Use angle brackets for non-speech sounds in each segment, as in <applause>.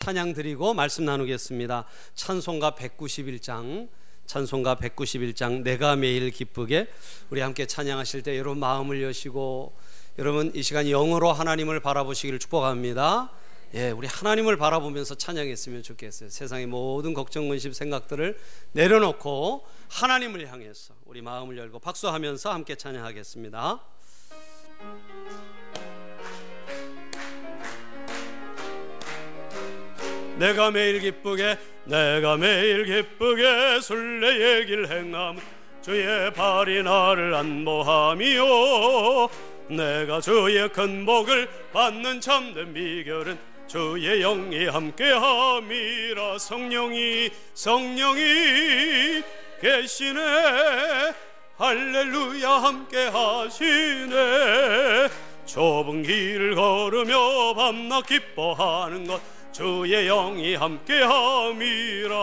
찬양 드리고 말씀 나누겠습니다. 찬송가 191장 찬송가 191장 내가 매일 기쁘게 우리 함께 찬양하실 때 여러분 마음을 여시고 여러분 이 시간 영어로 하나님을 바라보시기를 축복합니다. 예, 우리 하나님을 바라보면서 찬양했으면 좋겠어요. 세상의 모든 걱정, 근심, 생각들을 내려놓고 하나님을 향해서 우리 마음을 열고 박수하면서 함께 찬양하겠습니다. 내가 매일 기쁘게 내가 매일 기쁘게 술래 얘기를 행함. 주의 발이 나를 안보함이요. 내가 주의 큰 복을 받는 참된 비결은 주의 영이 함께함이라. 성령이 성령이 계시네. 할렐루야 함께 하시네. 좁은 길을 걸으며 밤낮 기뻐하는 것 주의 영이 함께함이라.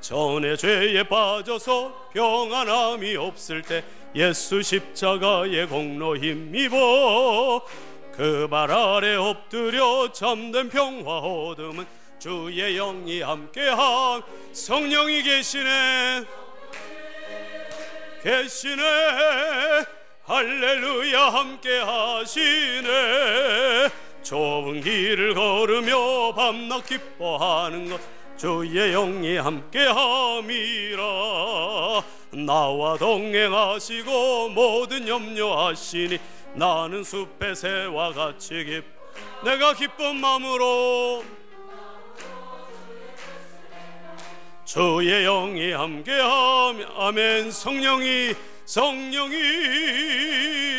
전에 죄에 빠져서 평안함이 없을 때 예수 십자가의 공로 힘입어 그 발 아래 엎드려 참된 평화 얻음은 주의 영이 함께함. 성령이 계시네. 계시네. 할렐루야 함께 하시네 좁은 길을 걸으며 밤낮 기뻐하는 것 주의 영이 함께함이라. 나와 동행하시고 모든 염려하시니 나는 숲의 새와 같이 기 내가 기쁜 마음으로. 주의 영이 함께함 아멘. 성령이 성령이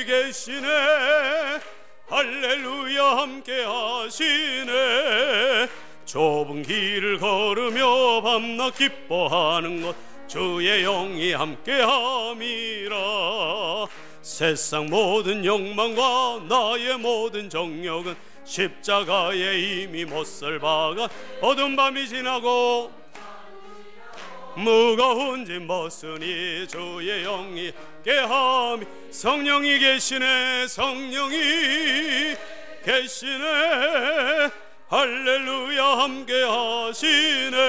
계시네 할렐루야 함께 하시네. 좁은 길을 걸으며 밤낮 기뻐하는 것 주의 영이 함께 함이라. 세상 모든 욕망과 나의 모든 정력은 십자가에 이미 못설 박아 어두운 밤이 지나고 무거운 짐 벗으니 주의 영이 깨함이. 성령이 계시네 성령이 계시네. 할렐루야 함께 하시네.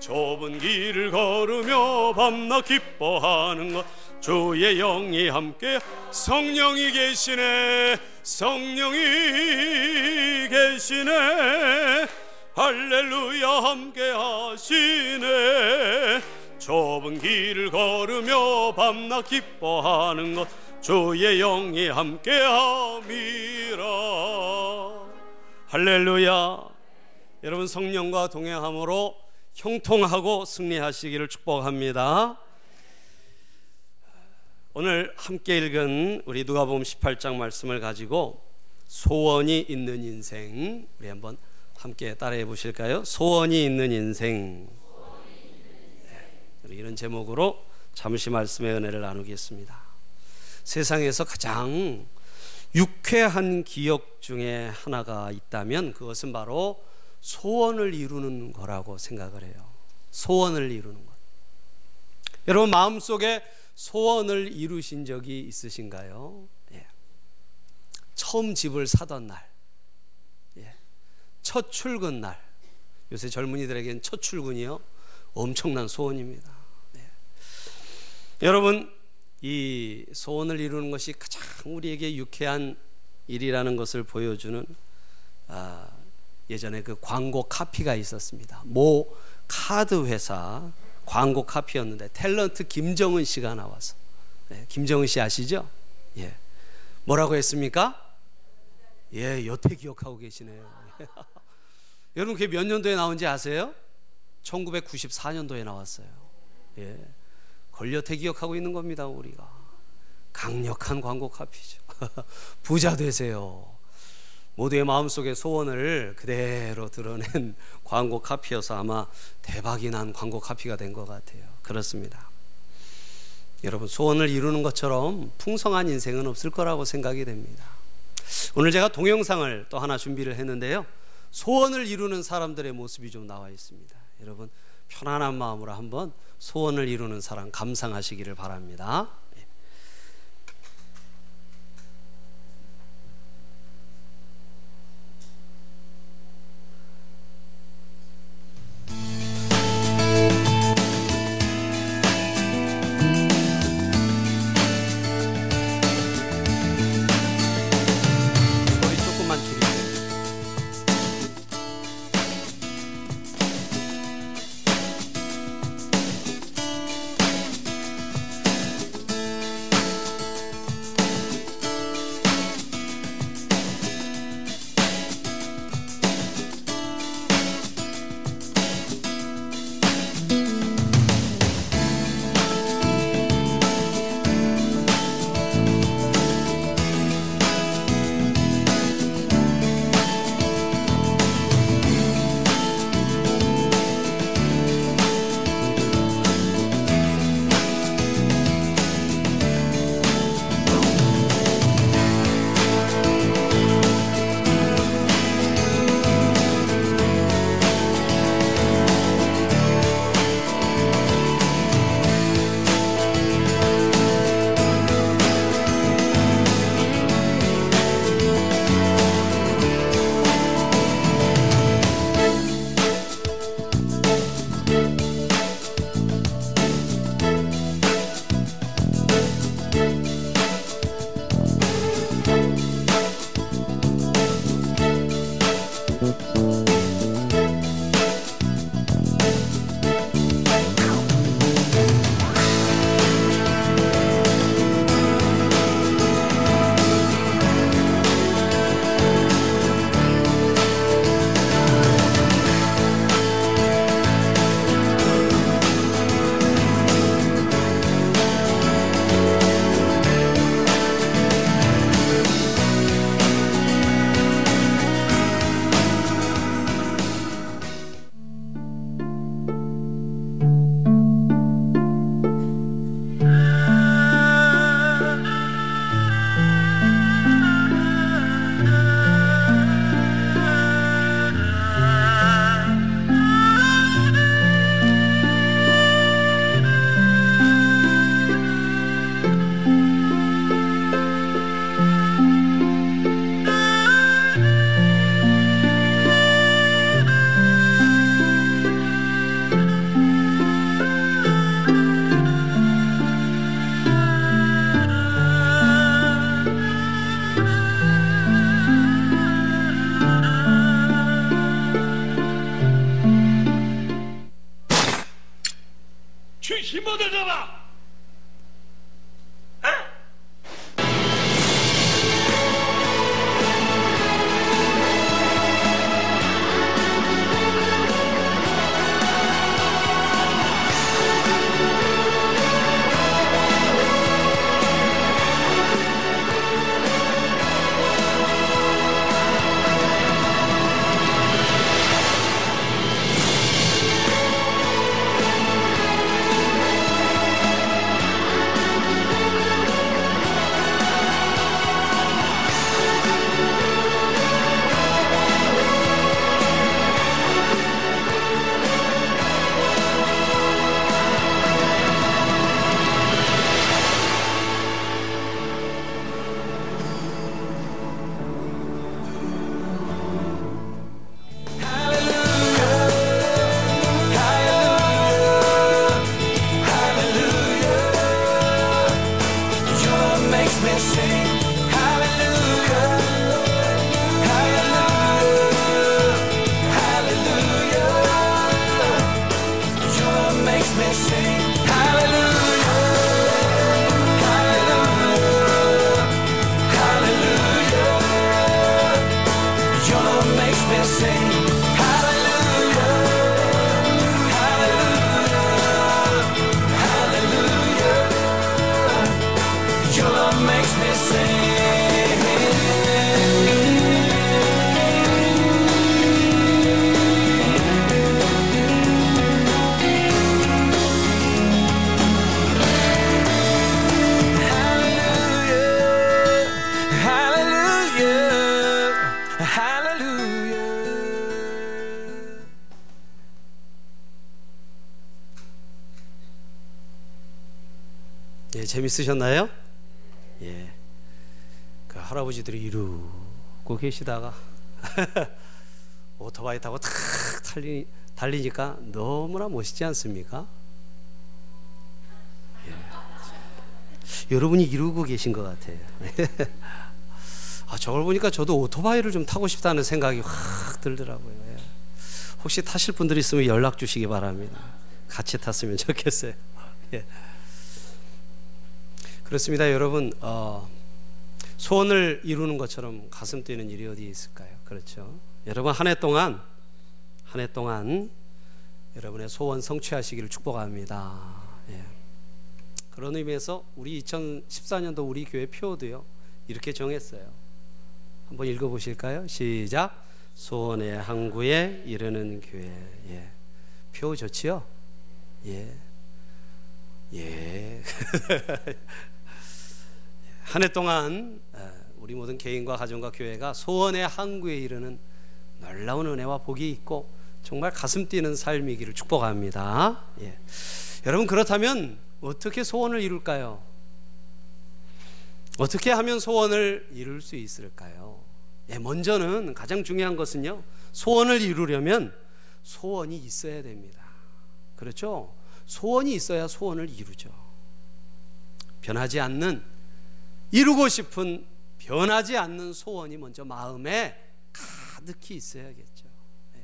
좁은 길을 걸으며 밤낮 기뻐하는 것. 주의 영이 함께 성령이 계시네 성령이 계시네 할렐루야 함께 하시네. 좁은 길을 걸으며 밤낮 기뻐하는 것 주의 영이 함께 함이라. 할렐루야. 여러분 성령과 동행함으로 형통하고 승리하시기를 축복합니다. 오늘 함께 읽은 우리 누가복음 18장 말씀을 가지고 소원이 있는 인생 우리 한번 함께 따라해 보실까요? 소원이 있는 인생. 네, 이런 제목으로 잠시 말씀의 은혜를 나누겠습니다. 세상에서 가장 유쾌한 기억 중에 하나가 있다면 그것은 바로 소원을 이루는 거라고 생각을 해요. 소원을 이루는 것. 여러분 마음속에 소원을 이루신 적이 있으신가요? 예. 처음 집을 사던 날, 첫 출근 날 요새 젊은이들에겐 첫 출근이요 엄청난 소원입니다. 네. 여러분 이 소원을 이루는 것이 가장 우리에게 유쾌한 일이라는 것을 보여주는 아, 예전에 그 광고 카피가 있었습니다. 모 카드 회사 광고 카피였는데 탤런트 김정은 씨가 나와서 네, 김정은 씨 아시죠? 예. 뭐라고 했습니까? 예, 여태 기억하고 계시네요. <laughs> 여러분 그게 몇 년도에 나온지 아세요? 1994년도에 나왔어요. 예. 걸려태 기억하고 있는 겁니다, 우리가. 강력한 광고 카피죠. <laughs> 부자 되세요. 모두의 마음속의 소원을 그대로 드러낸 <laughs> 광고 카피여서 아마 대박이 난 광고 카피가 된 것 같아요. 그렇습니다. 여러분, 소원을 이루는 것처럼 풍성한 인생은 없을 거라고 생각이 됩니다. 오늘 제가 동영상을 또 하나 준비를 했는데요. 소원을 이루는 사람들의 모습이 좀 나와 있습니다. 여러분 편안한 마음으로 한번 소원을 이루는 사람 감상하시기를 바랍니다. 재밌으셨나요? 예. 그 할아버지들이 이러고 계시다가 <laughs> 오토바이 타고 탁 달리, 달리니까 너무나 멋있지 않습니까? 예. 여러분이 이루고 계신 것 같아요. <laughs> 아, 저걸 보니까 저도 오토바이를 좀 타고 싶다는 생각이 확 들더라고요. 예. 혹시 타실 분들 있으면 연락 주시기 바랍니다. 같이 탔으면 좋겠어요. <laughs> 예. 그렇습니다, 여러분. 어, 소원을 이루는 것처럼 가슴 뛰는 일이 어디 있을까요? 그렇죠. 여러분 한 해 동안 한 해 동안 여러분의 소원 성취하시기를 축복합니다. 예. 그런 의미에서 우리 2014년도 우리 교회 표도요 이렇게 정했어요. 한번 읽어보실까요? 시작. 소원의 항구에 이르는 교회. 예. 표 좋지요? 예. 예. <laughs> 한 해 동안 에, 우리 모든 개인과 가정과 교회가 소원의 항구에 이르는 놀라운 은혜와 복이 있고 정말 가슴 뛰는 삶이기를 축복합니다. 예. 여러분 그렇다면 어떻게 소원을 이룰까요? 어떻게 하면 소원을 이룰 수 있을까요? 예, 먼저는 가장 중요한 것은요. 소원을 이루려면 소원이 있어야 됩니다. 그렇죠? 소원이 있어야 소원을 이루죠. 변하지 않는 이루고 싶은 변하지 않는 소원이 먼저 마음에 가득히 있어야겠죠. 예.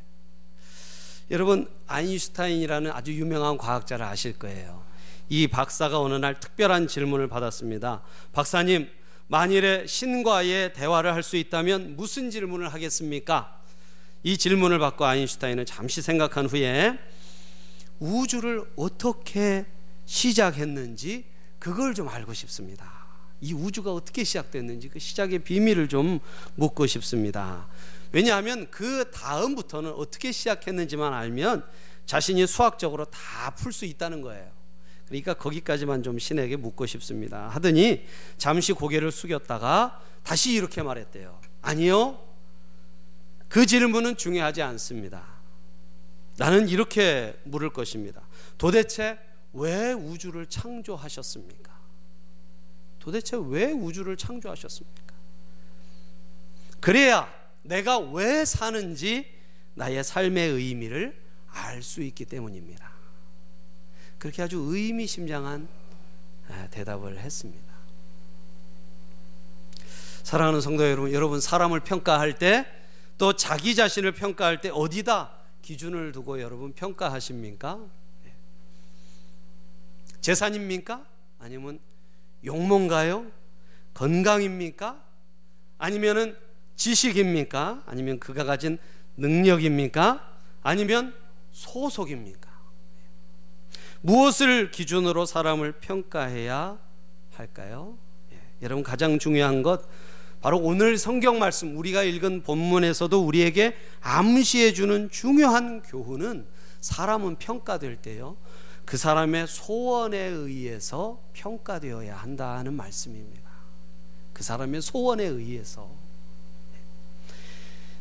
여러분 아인슈타인이라는 아주 유명한 과학자를 아실 거예요. 이 박사가 어느 날 특별한 질문을 받았습니다. 박사님, 만일에 신과의 대화를 할 수 있다면 무슨 질문을 하겠습니까? 이 질문을 받고 아인슈타인은 잠시 생각한 후에 우주를 어떻게 시작했는지 그걸 좀 알고 싶습니다. 이 우주가 어떻게 시작됐는지 그 시작의 비밀을 좀 묻고 싶습니다. 왜냐하면 그 다음부터는 어떻게 시작했는지만 알면 자신이 수학적으로 다 풀 수 있다는 거예요. 그러니까 거기까지만 좀 신에게 묻고 싶습니다. 하더니 잠시 고개를 숙였다가 다시 이렇게 말했대요. 아니요. 그 질문은 중요하지 않습니다. 나는 이렇게 물을 것입니다. 도대체 왜 우주를 창조하셨습니까? 도대체 왜 우주를 창조하셨습니까? 그래야 내가 왜 사는지 나의 삶의 의미를 알 수 있기 때문입니다. 그렇게 아주 의미심장한 대답을 했습니다. 사랑하는 성도 여러분, 여러분 사람을 평가할 때 또 자기 자신을 평가할 때 어디다 기준을 두고 여러분 평가하십니까? 재산입니까? 아니면 용모인가요? 건강입니까? 아니면은 지식입니까? 아니면 그가 가진 능력입니까? 아니면 소속입니까? 무엇을 기준으로 사람을 평가해야 할까요? 예, 여러분 가장 중요한 것 바로 오늘 성경 말씀 우리가 읽은 본문에서도 우리에게 암시해 주는 중요한 교훈은 사람은 평가될 때요. 그 사람의 소원에 의해서 평가되어야 한다는 말씀입니다. 그 사람의 소원에 의해서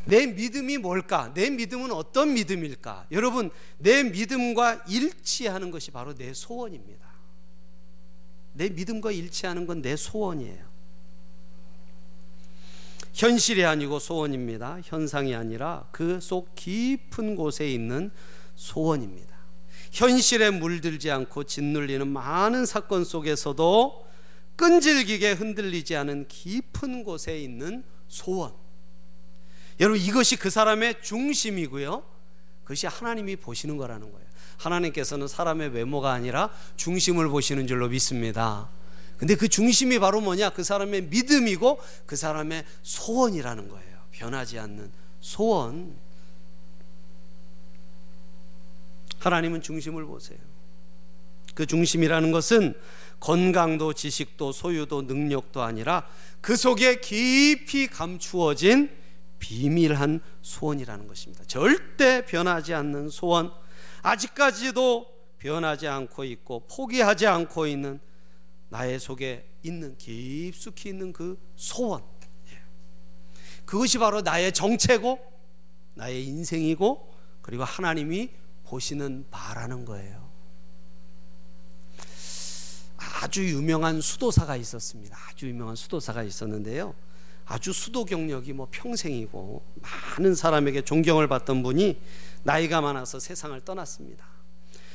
내 믿음이 뭘까? 내 믿음은 어떤 믿음일까? 여러분, 내 믿음과 일치하는 것이 바로 내 소원입니다. 내 믿음과 일치하는 건 내 소원이에요. 현실이 아니고 소원입니다. 현상이 아니라 그 속 깊은 곳에 있는 소원입니다. 현실에 물들지 않고 짓눌리는 많은 사건 속에서도 끈질기게 흔들리지 않은 깊은 곳에 있는 소원. 여러분 이것이 그 사람의 중심이고요. 그것이 하나님이 보시는 거라는 거예요. 하나님께서는 사람의 외모가 아니라 중심을 보시는 줄로 믿습니다. 근데 그 중심이 바로 뭐냐? 그 사람의 믿음이고 그 사람의 소원이라는 거예요. 변하지 않는 소원. 하나님은 중심을 보세요. 그 중심이라는 것은 건강도 지식도 소유도 능력도 아니라 그 속에 깊이 감추어진 비밀한 소원이라는 것입니다. 절대 변하지 않는 소원, 아직까지도 변하지 않고 있고 포기하지 않고 있는 나의 속에 있는 깊숙이 있는 그 소원. 예. 그것이 바로 나의 정체고 나의 인생이고 그리고 하나님이 보시는 바라는 거예요. 아주 유명한 수도사가 있었습니다. 아주 유명한 수도사가 있었는데요. 아주 수도 경력이 뭐 평생이고 많은 사람에게 존경을 받던 분이 나이가 많아서 세상을 떠났습니다.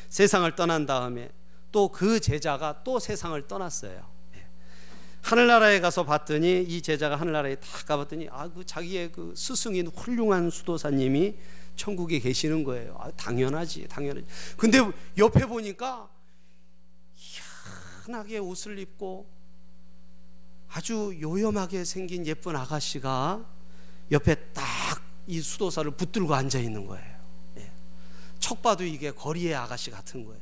세상을 떠난 다음에 또 그 제자가 또 세상을 떠났어요. 예. 하늘나라에 가서 봤더니 이 제자가 하늘나라에 다 가봤더니 아 그 자기의 그 스승인 훌륭한 수도사님이 천국에 계시는 거예요. 아, 당연하지, 당연하지. 근데 옆에 보니까 희한하게 옷을 입고 아주 요염하게 생긴 예쁜 아가씨가 옆에 딱 이 수도사를 붙들고 앉아 있는 거예요. 예. 척 봐도 이게 거리의 아가씨 같은 거예요.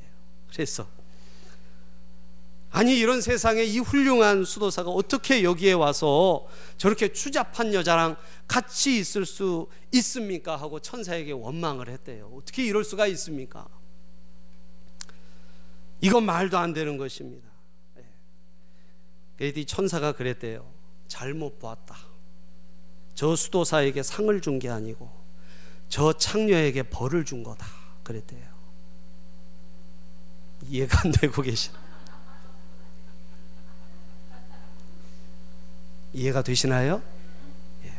그래서 아니 이런 세상에 이 훌륭한 수도사가 어떻게 여기에 와서 저렇게 추잡한 여자랑 같이 있을 수 있습니까? 하고 천사에게 원망을 했대요. 어떻게 이럴 수가 있습니까? 이건 말도 안 되는 것입니다. 그랬더니 천사가 그랬대요. 잘못 보았다. 저 수도사에게 상을 준 게 아니고 저 창녀에게 벌을 준 거다. 그랬대요. 이해가 안 되고 계시나? 이해가 되시나요? 예.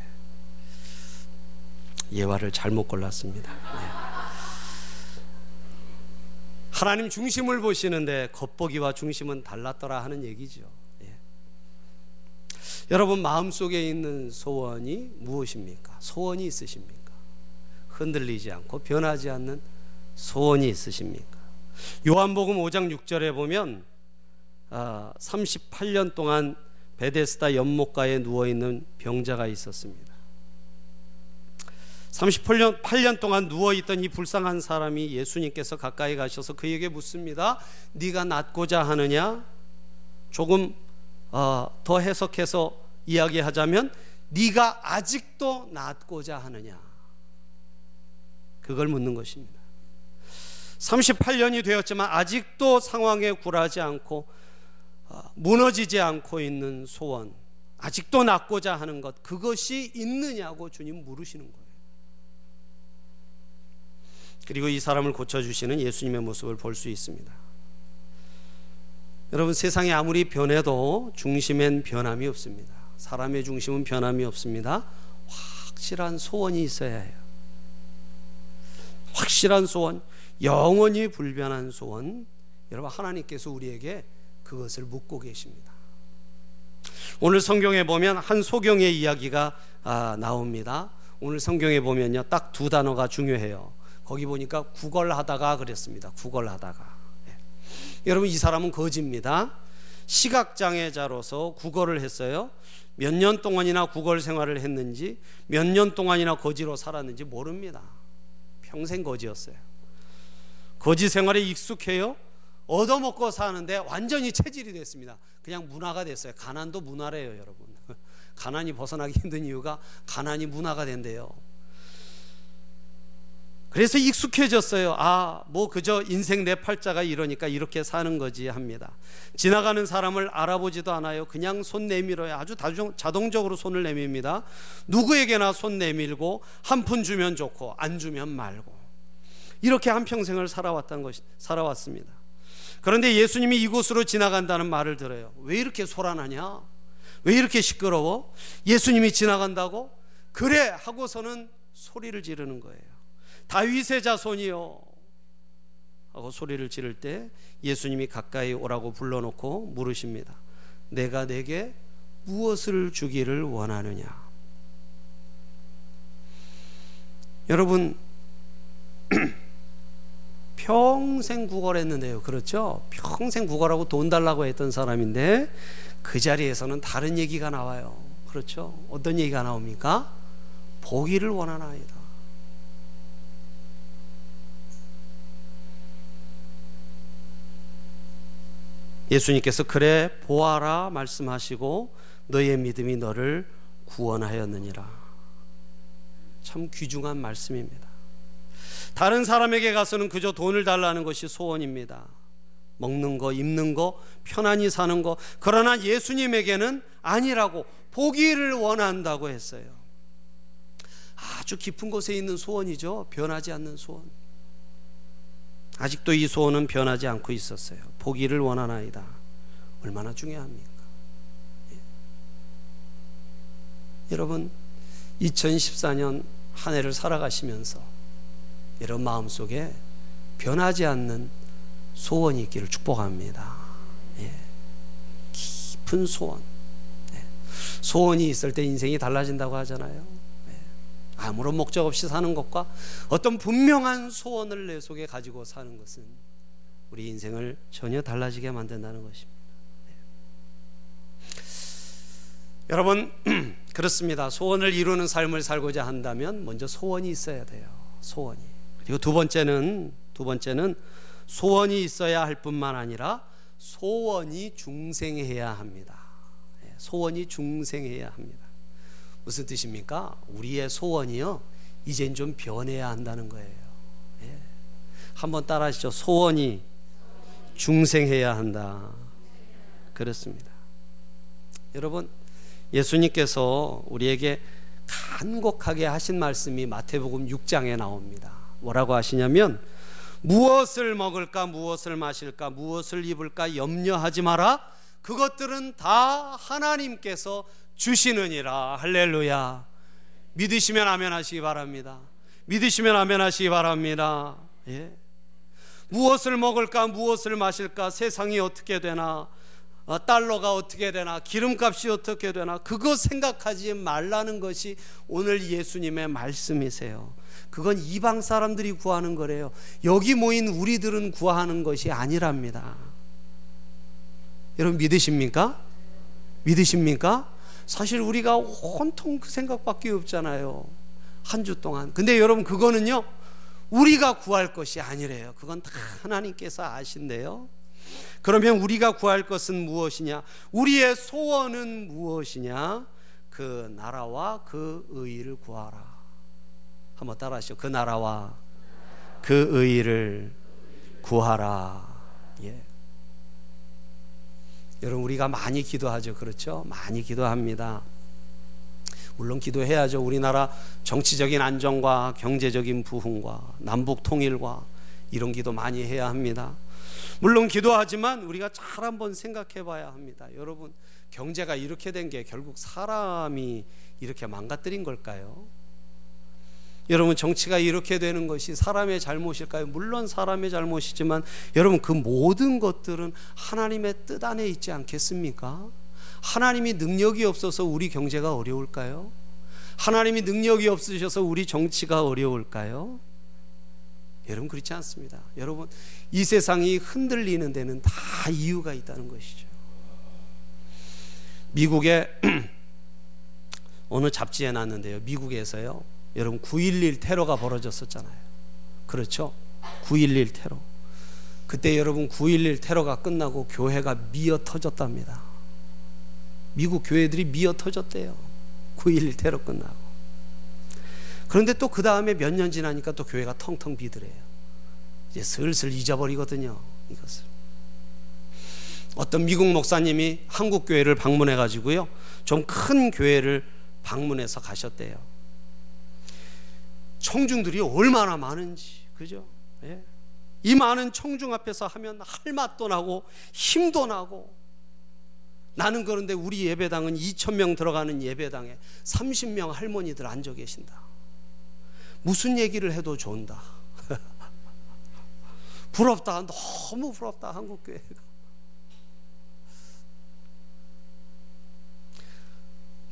예화를 잘못 골랐습니다. 예. 하나님 중심을 보시는데 겉보기와 중심은 달랐더라 하는 얘기죠. 예. 여러분 마음속에 있는 소원이 무엇입니까? 소원이 있으십니까? 흔들리지 않고 변하지 않는 소원이 있으십니까? 요한복음 5장 6절에 보면 38년 아, 동안 베데스다 연못가에 누워 있는 병자가 있었습니다. 38년 8년 동안 누워 있던 이 불쌍한 사람이 예수님께서 가까이 가셔서 그에게 묻습니다. 네가 낫고자 하느냐? 조금 어, 더 해석해서 이야기하자면 네가 아직도 낫고자 하느냐? 그걸 묻는 것입니다. 38년이 되었지만 아직도 상황에 굴하지 않고 어, 무너지지 않고 있는 소원, 아직도 낫고자 하는 것, 그것이 있느냐고 주님 물으시는 거예요. 그리고 이 사람을 고쳐주시는 예수님의 모습을 볼 수 있습니다. 여러분, 세상이 아무리 변해도 중심엔 변함이 없습니다. 사람의 중심은 변함이 없습니다. 확실한 소원이 있어야 해요. 확실한 소원, 영원히 불변한 소원. 여러분, 하나님께서 우리에게 그것을 묻고 계십니다. 오늘 성경에 보면 한 소경의 이야기가 아, 나옵니다. 오늘 성경에 보면요, 딱 두 단어가 중요해요. 거기 보니까 구걸하다가 그랬습니다. 구걸하다가. 예. 여러분 이 사람은 거지입니다. 시각장애자로서 국어를 했어요. 몇 년 동안이나 국어 생활을 했는지 몇 년 동안이나 거지로 살았는지 모릅니다. 평생 거지였어요. 거지 생활에 익숙해요. 얻어먹고 사는데 완전히 체질이 됐습니다. 그냥 문화가 됐어요. 가난도 문화래요, 여러분. <laughs> 가난이 벗어나기 힘든 이유가 가난이 문화가 된대요. 그래서 익숙해졌어요. 아, 뭐 그저 인생 내 팔자가 이러니까 이렇게 사는 거지 합니다. 지나가는 사람을 알아보지도 않아요. 그냥 손 내밀어요. 아주 자동적으로 손을 내밉니다. 누구에게나 손 내밀고 한 푼 주면 좋고 안 주면 말고 이렇게 한 평생을 살아왔던 것 살아왔습니다. 그런데 예수님이 이곳으로 지나간다는 말을 들어요. 왜 이렇게 소란하냐? 왜 이렇게 시끄러워? 예수님이 지나간다고? 그래 하고서는 소리를 지르는 거예요. 다윗의 자손이요 하고 소리를 지를 때 예수님이 가까이 오라고 불러놓고 물으십니다. 내가 내게 무엇을 주기를 원하느냐? <clears throat> 여러분 <clears throat> 평생 국어를 했는데요. 그렇죠? 평생 국어라고 돈 달라고 했던 사람인데 그 자리에서는 다른 얘기가 나와요. 그렇죠? 어떤 얘기가 나옵니까? 보기를 원하나이다. 예수님께서 그래 보아라 말씀하시고 너의 믿음이 너를 구원하였느니라. 참 귀중한 말씀입니다. 다른 사람에게 가서는 그저 돈을 달라는 것이 소원입니다. 먹는 거, 입는 거, 편안히 사는 거. 그러나 예수님에게는 아니라고 보기를 원한다고 했어요. 아주 깊은 곳에 있는 소원이죠. 변하지 않는 소원. 아직도 이 소원은 변하지 않고 있었어요. 보기를 원하나이다. 얼마나 중요합니까? 예. 여러분, 2014년 한 해를 살아가시면서 여러분 마음속에 변하지 않는 소원이 있기를 축복합니다. 예. 깊은 소원. 예. 소원이 있을 때 인생이 달라진다고 하잖아요. 아무런 목적 없이 사는 것과 어떤 분명한 소원을 내 속에 가지고 사는 것은 우리 인생을 전혀 달라지게 만든다는 것입니다. 네. 여러분 <clears throat> 그렇습니다. 소원을 이루는 삶을 살고자 한다면 먼저 소원이 있어야 돼요. 소원이. 그리고 두 번째는 두 번째는 소원이 있어야 할 뿐만 아니라 소원이 중생해야 합니다. 네, 소원이 중생해야 합니다. 무슨 뜻입니까? 우리의 소원이요. 이젠 좀 변해야 한다는 거예요. 예. 한번 따라하시죠. 소원이 중생해야 한다. 그렇습니다. 여러분, 예수님께서 우리에게 간곡하게 하신 말씀이 마태복음 6장에 나옵니다. 뭐라고 하시냐면 무엇을 먹을까 무엇을 마실까 무엇을 입을까 염려하지 마라. 그것들은 다 하나님께서 주시느니라 할렐루야 믿으시면 아멘 하시기 바랍니다 믿으시면 아멘 하시기 바랍니다 예. 무엇을 먹을까 무엇을 마실까 세상이 어떻게 되나 어, 달러가 어떻게 되나 기름값이 어떻게 되나 그거 생각하지 말라는 것이 오늘 예수님의 말씀이세요 그건 이방 사람들이 구하는 거래요 여기 모인 우리들은 구하는 것이 아니랍니다 여러분 믿으십니까? 믿으십니까? 사실 우리가 온통 그 생각밖에 없잖아요. 한 주 동안. 근데 여러분 그거는요. 우리가 구할 것이 아니래요. 그건 다 하나님께서 아신대요. 그러면 우리가 구할 것은 무엇이냐? 우리의 소원은 무엇이냐? 그 나라와 그 의를 구하라. 한번 따라하시죠. 그 나라와 그 의를 구하라. 예. 여러분 우리가 많이 기도하죠. 그렇죠? 많이 기도합니다. 물론 기도해야죠. 우리나라 정치적인 안정과 경제적인 부흥과 남북 통일과 이런 기도 많이 해야 합니다. 물론 기도하지만 우리가 잘 한번 생각해 봐야 합니다. 여러분, 경제가 이렇게 된 게 결국 사람이 이렇게 망가뜨린 걸까요? 여러분 정치가 이렇게 되는 것이 사람의 잘못일까요? 물론 사람의 잘못이지만 여러분 그 모든 것들은 하나님의 뜻 안에 있지 않겠습니까? 하나님이 능력이 없어서 우리 경제가 어려울까요? 하나님이 능력이 없으셔서 우리 정치가 어려울까요? 여러분 그렇지 않습니다. 여러분 이 세상이 흔들리는 데는 다 이유가 있다는 것이죠. 미국에 <clears throat> 어느 잡지에 났는데요. 미국에서요. 여러분 9.11 테러가 벌어졌었잖아요. 그렇죠? 9.11 테러. 그때 여러분 9.11 테러가 끝나고 교회가 미어 터졌답니다. 미국 교회들이 미어 터졌대요. 9.11 테러 끝나고. 그런데 또 그 다음에 몇 년 지나니까 또 교회가 텅텅 비더래요. 이제 슬슬 잊어버리거든요. 이것을. 어떤 미국 목사님이 한국 교회를 방문해 가지고요. 좀 큰 교회를 방문해서 가셨대요. 청중들이 얼마나 많은지. 그죠? 예. 이 많은 청중 앞에서 하면 할 맛도 나고 힘도 나고 나는 그런데 우리 예배당은 2천 명 들어가는 예배당에 30명 할머니들 앉아 계신다. 무슨 얘기를 해도 좋은다. <laughs> 부럽다. 너무 부럽다. 한국 교회가.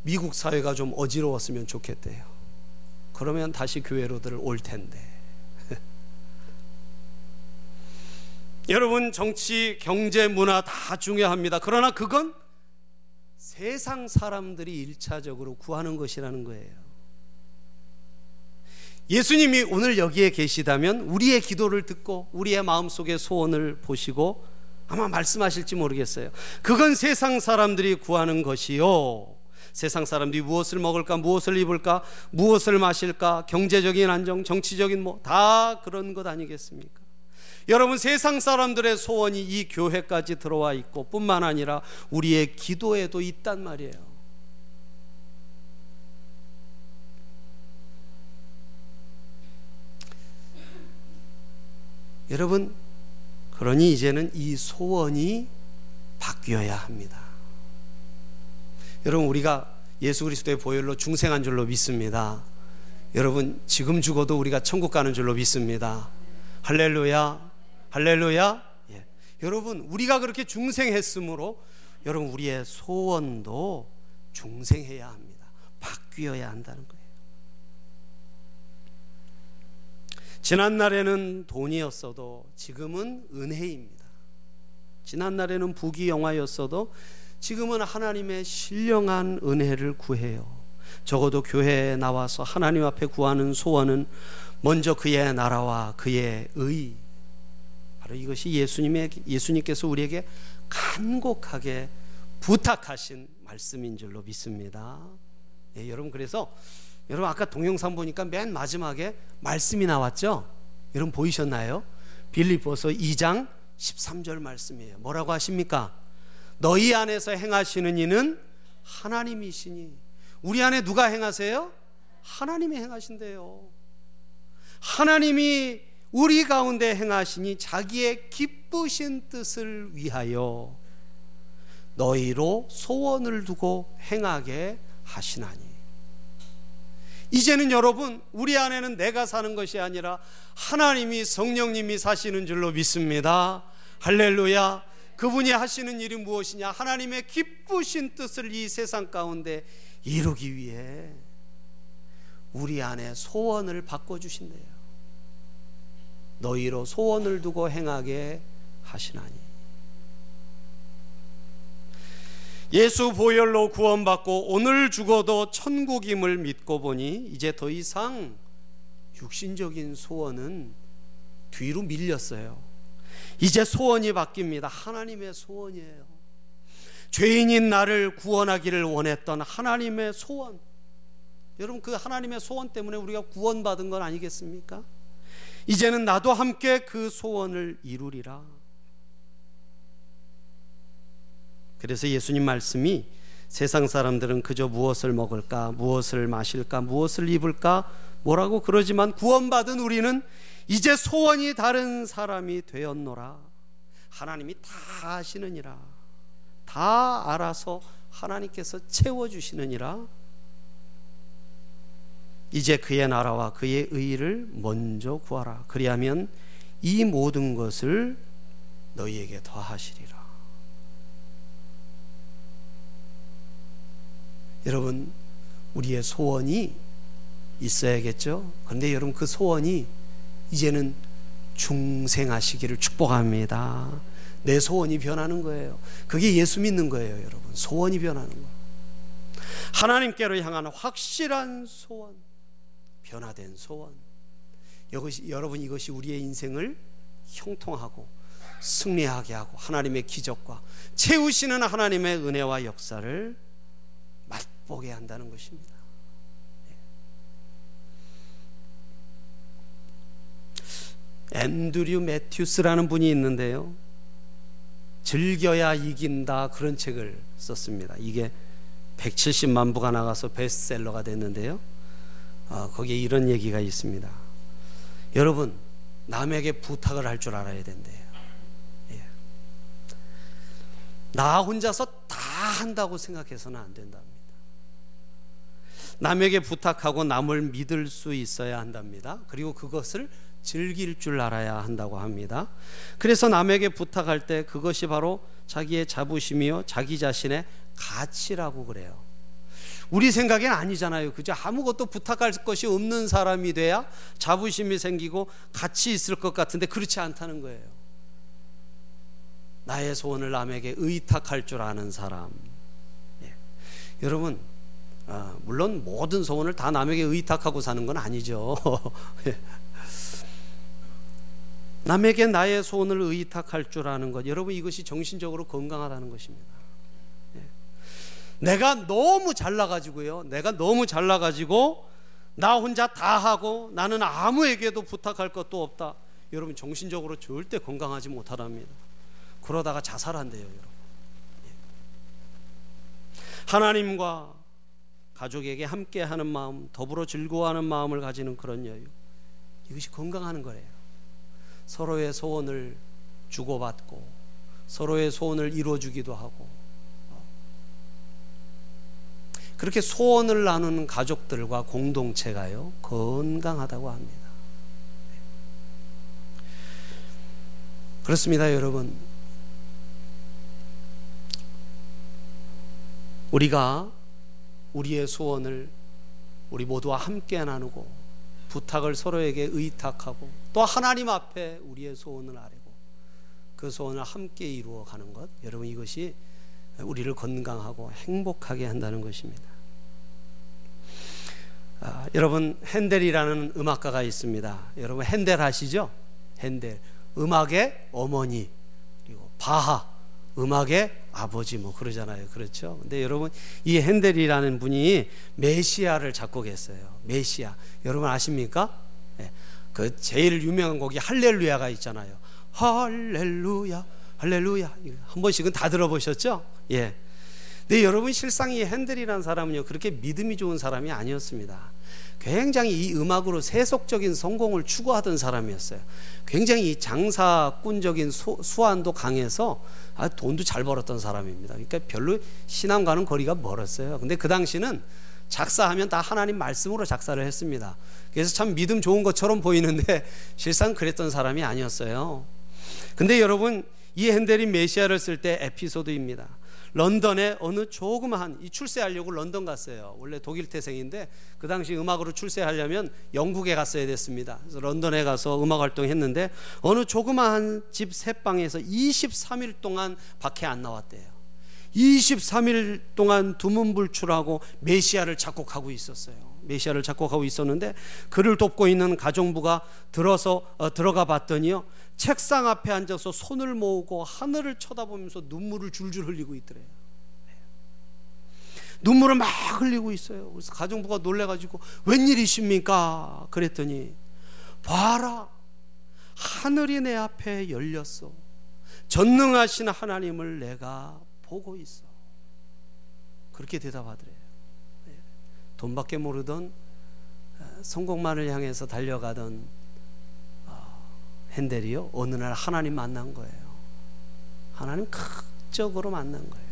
미국 사회가 좀 어지러웠으면 좋겠대요. 그러면 다시 교회로들 올 텐데. <laughs> 여러분 정치, 경제, 문화 다 중요합니다. 그러나 그건 세상 사람들이 일차적으로 구하는 것이라는 거예요. 예수님이 오늘 여기에 계시다면 우리의 기도를 듣고 우리의 마음속의 소원을 보시고 아마 말씀하실지 모르겠어요. 그건 세상 사람들이 구하는 것이요. 세상 사람들이 무엇을 먹을까, 무엇을 입을까, 무엇을 마실까, 경제적인 안정, 정치적인 뭐 다 그런 것 아니겠습니까? 여러분 세상 사람들의 소원이 이 교회까지 들어와 있고 뿐만 아니라 우리의 기도에도 있단 말이에요. 여러분 그러니 이제는 이 소원이 바뀌어야 합니다. 여러분 우리가 예수 그리스도의 보혈로 중생한 줄로 믿습니다. 여러분 지금 죽어도 우리가 천국 가는 줄로 믿습니다. 할렐루야. 할렐루야. 예. 여러분 우리가 그렇게 중생했으므로 여러분 우리의 소원도 중생해야 합니다. 바뀌어야 한다는 거예요. 지난 날에는 돈이었어도 지금은 은혜입니다. 지난 날에는 부귀 영화였어도 지금은 하나님의 신령한 은혜를 구해요. 적어도 교회에 나와서 하나님 앞에 구하는 소원은 먼저 그의 나라와 그의 의 바로 이것이 예수님의 예수님께서 우리에게 간곡하게 부탁하신 말씀인 줄로 믿습니다. 네, 여러분 그래서 여러분 아까 동영상 보니까 맨 마지막에 말씀이 나왔죠? 여러분 보이셨나요? 빌립보서 2장 13절 말씀이에요. 뭐라고 하십니까? 너희 안에서 행하시는 이는 하나님이시니 우리 안에 누가 행하세요? 하나님이 행하신대요. 하나님이 우리 가운데 행하시니 자기의 기쁘신 뜻을 위하여 너희로 소원을 두고 행하게 하시나니. 이제는 여러분, 우리 안에는 내가 사는 것이 아니라 하나님이 성령님이 사시는 줄로 믿습니다. 할렐루야. 그분이 하시는 일이 무엇이냐? 하나님의 기쁘신 뜻을 이 세상 가운데 이루기 위해 우리 안에 소원을 바꿔주신대요. 너희로 소원을 두고 행하게 하시나니. 예수 보혈로 구원받고 오늘 죽어도 천국임을 믿고 보니 이제 더 이상 육신적인 소원은 뒤로 밀렸어요. 이제 소원이 바뀝니다. 하나님의 소원이에요. 죄인인 나를 구원하기를 원했던 하나님의 소원. 여러분 그 하나님의 소원 때문에 우리가 구원받은 건 아니겠습니까? 이제는 나도 함께 그 소원을 이루리라. 그래서 예수님 말씀이 세상 사람들은 그저 무엇을 먹을까, 무엇을 마실까, 무엇을 입을까, 뭐라고 그러지만 구원받은 우리는 이제 소원이 다른 사람이 되었노라. 하나님이 다 아시느니라. 다 알아서 하나님께서 채워 주시느니라. 이제 그의 나라와 그의 의를 먼저 구하라. 그리하면 이 모든 것을 너희에게 더하시리라. 여러분, 우리의 소원이 있어야겠죠? 그런데 여러분, 그 소원이 이제는 중생하시기를 축복합니다. 내 소원이 변하는 거예요. 그게 예수 믿는 거예요, 여러분. 소원이 변하는 거. 하나님께로 향한 확실한 소원, 변화된 소원. 이것이, 여러분 이것이 우리의 인생을 형통하고 승리하게 하고 하나님의 기적과 채우시는 하나님의 은혜와 역사를 맛 보게 한다는 것입니다. 앤드류 매튜스라는 분이 있는데요. 즐겨야 이긴다 그런 책을 썼습니다. 이게 170만 부가 나가서 베스트셀러가 됐는데요. 어, 거기에 이런 얘기가 있습니다. 여러분 남에게 부탁을 할 줄 알아야 된대요. 예. 나 혼자서 다 한다고 생각해서는 안 된답니다. 남에게 부탁하고 남을 믿을 수 있어야 한답니다. 그리고 그것을 즐길 줄 알아야 한다고 합니다. 그래서 남에게 부탁할 때 그것이 바로 자기의 자부심이요, 자기 자신의 가치라고 그래요. 우리 생각엔 아니잖아요. 그죠? 아무것도 부탁할 것이 없는 사람이 돼야 자부심이 생기고 가치 있을 것 같은데 그렇지 않다는 거예요. 나의 소원을 남에게 의탁할 줄 아는 사람. 예. 여러분, 어, 물론 모든 소원을 다 남에게 의탁하고 사는 건 아니죠. <laughs> 예. 남에게 나의 소원을 의탁할 줄 아는 것, 여러분 이것이 정신적으로 건강하다는 것입니다. 예. 내가 너무 잘나가지고요. 내가 너무 잘나가지고 나 혼자 다 하고 나는 아무에게도 부탁할 것도 없다. 여러분 정신적으로 절대 건강하지 못하답니다. 그러다가 자살한대요, 여러분. 예. 하나님과 가족에게 함께하는 마음, 더불어 즐거워하는 마음을 가지는 그런 여유. 이것이 건강하는 거예요. 서로의 소원을 주고받고 서로의 소원을 이루어주기도 하고 그렇게 소원을 나누는 가족들과 공동체가요 건강하다고 합니다. 그렇습니다, 여러분. 우리가 우리의 소원을 우리 모두와 함께 나누고 부탁을 서로에게 의탁하고 또 하나님 앞에 우리의 소원을 아뢰고 그 소원을 함께 이루어 가는 것 여러분 이것이 우리를 건강하고 행복하게 한다는 것입니다. 아, 여러분 핸델이라는 음악가가 있습니다. 여러분 핸델 아시죠? 핸델 음악의 어머니 그리고 바하 음악의 아버지 뭐 그러잖아요. 그렇죠? 근데 여러분 이 핸델이라는 분이 메시아를 작곡했어요. 메시아. 여러분 아십니까? 네. 그 제일 유명한 곡이 할렐루야가 있잖아요. 할렐루야. 할렐루야. 한 번씩은 다 들어보셨죠? 예. 근데 여러분 실상 이 핸델이라는 사람은요. 그렇게 믿음이 좋은 사람이 아니었습니다. 굉장히 이 음악으로 세속적인 성공을 추구하던 사람이었어요. 굉장히 장사꾼적인 수, 수완도 강해서 아, 돈도 잘 벌었던 사람입니다. 그러니까 별로 신앙과는 거리가 멀었어요. 근데 그 당시는 작사하면 다 하나님 말씀으로 작사를 했습니다. 그래서 참 믿음 좋은 것처럼 보이는데 실상 그랬던 사람이 아니었어요. 근데 여러분 이 핸델이 메시아를 쓸 때 에피소드입니다. 런던에 어느 조그마한 이 출세하려고 런던 갔어요. 원래 독일 태생인데 그 당시 음악으로 출세하려면 영국에 갔어야 됐습니다. 그래서 런던에 가서 음악 활동했는데 어느 조그마한 집 새방에서 23일 동안 밖에 안 나왔대요. 23일 동안 두문불출하고 메시아를 작곡하고 있었어요. 메시아를 작곡하고 있었는데 그를 돕고 있는 가정부가 들어서 어, 들어가 봤더니요 책상 앞에 앉아서 손을 모으고 하늘을 쳐다보면서 눈물을 줄줄 흘리고 있더래요. 네. 눈물을 막 흘리고 있어요. 그래서 가정부가 놀래가지고 웬일이십니까? 그랬더니 봐라 하늘이 내 앞에 열렸어. 전능하신 하나님을 내가 보고 있어. 그렇게 대답하더래요. 네. 돈밖에 모르던 어, 성공만을 향해서 달려가던 어, 핸델이요. 어느 날 하나님 만난 거예요. 하나님 극적으로 만난 거예요.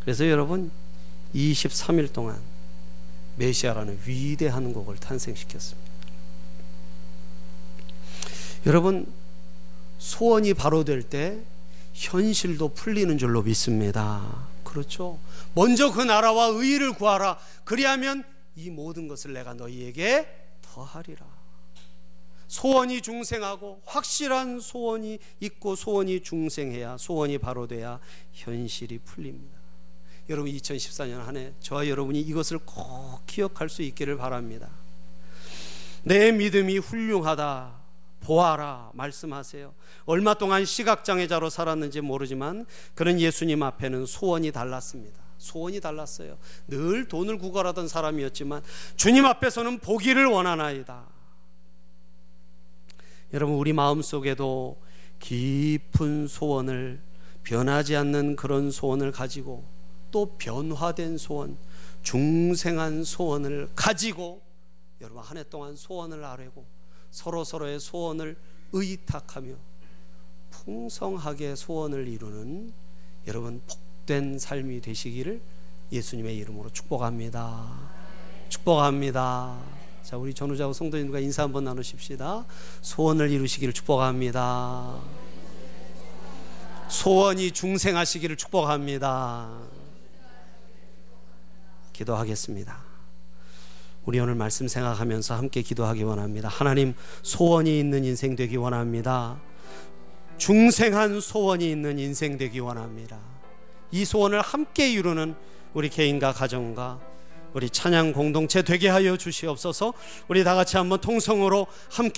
그래서 여러분 23일 동안 메시아라는 위대한 곡을 탄생시켰습니다. 여러분 소원이 바로 될 때 현실도 풀리는 줄로 믿습니다. 그렇죠. 먼저 그 나라와 의를 구하라. 그리하면 이 모든 것을 내가 너희에게 더하리라. 소원이 중생하고 확실한 소원이 있고 소원이 중생해야 소원이 바로 돼야 현실이 풀립니다. 여러분 2014년 한 해 저와 여러분이 이것을 꼭 기억할 수 있기를 바랍니다. 내 믿음이 훌륭하다. 보아라 말씀하세요. 얼마 동안 시각장애자로 살았는지 모르지만 그는 예수님 앞에는 소원이 달랐습니다. 소원이 달랐어요. 늘 돈을 구걸하던 사람이었지만 주님 앞에서는 보기를 원하나이다. 여러분 우리 마음 속에도 깊은 소원을 변하지 않는 그런 소원을 가지고 또 변화된 소원, 중생한 소원을 가지고 여러분 한 해 동안 소원을 아뢰고 서로 서로의 소원을 의탁하며 풍성하게 소원을 이루는 여러분 복된 삶이 되시기를 예수님의 이름으로 축복합니다. 축복합니다. 자, 우리 전우자고 성도님과 인사 한번 나누십시다. 소원을 이루시기를 축복합니다. 소원이 중생하시기를 축복합니다. 기도하겠습니다. 우리 오늘 말씀 생각하면서 함께 기도하기 원합니다. 하나님 소원이 있는 인생 되기 원합니다. 중생한 소원이 있는 인생 되기 원합니다. 이 소원을 함께 이루는 우리 개인과 가정과 우리 찬양 공동체 되게 하여 주시옵소서. 우리 다 같이 한번 통성으로 함께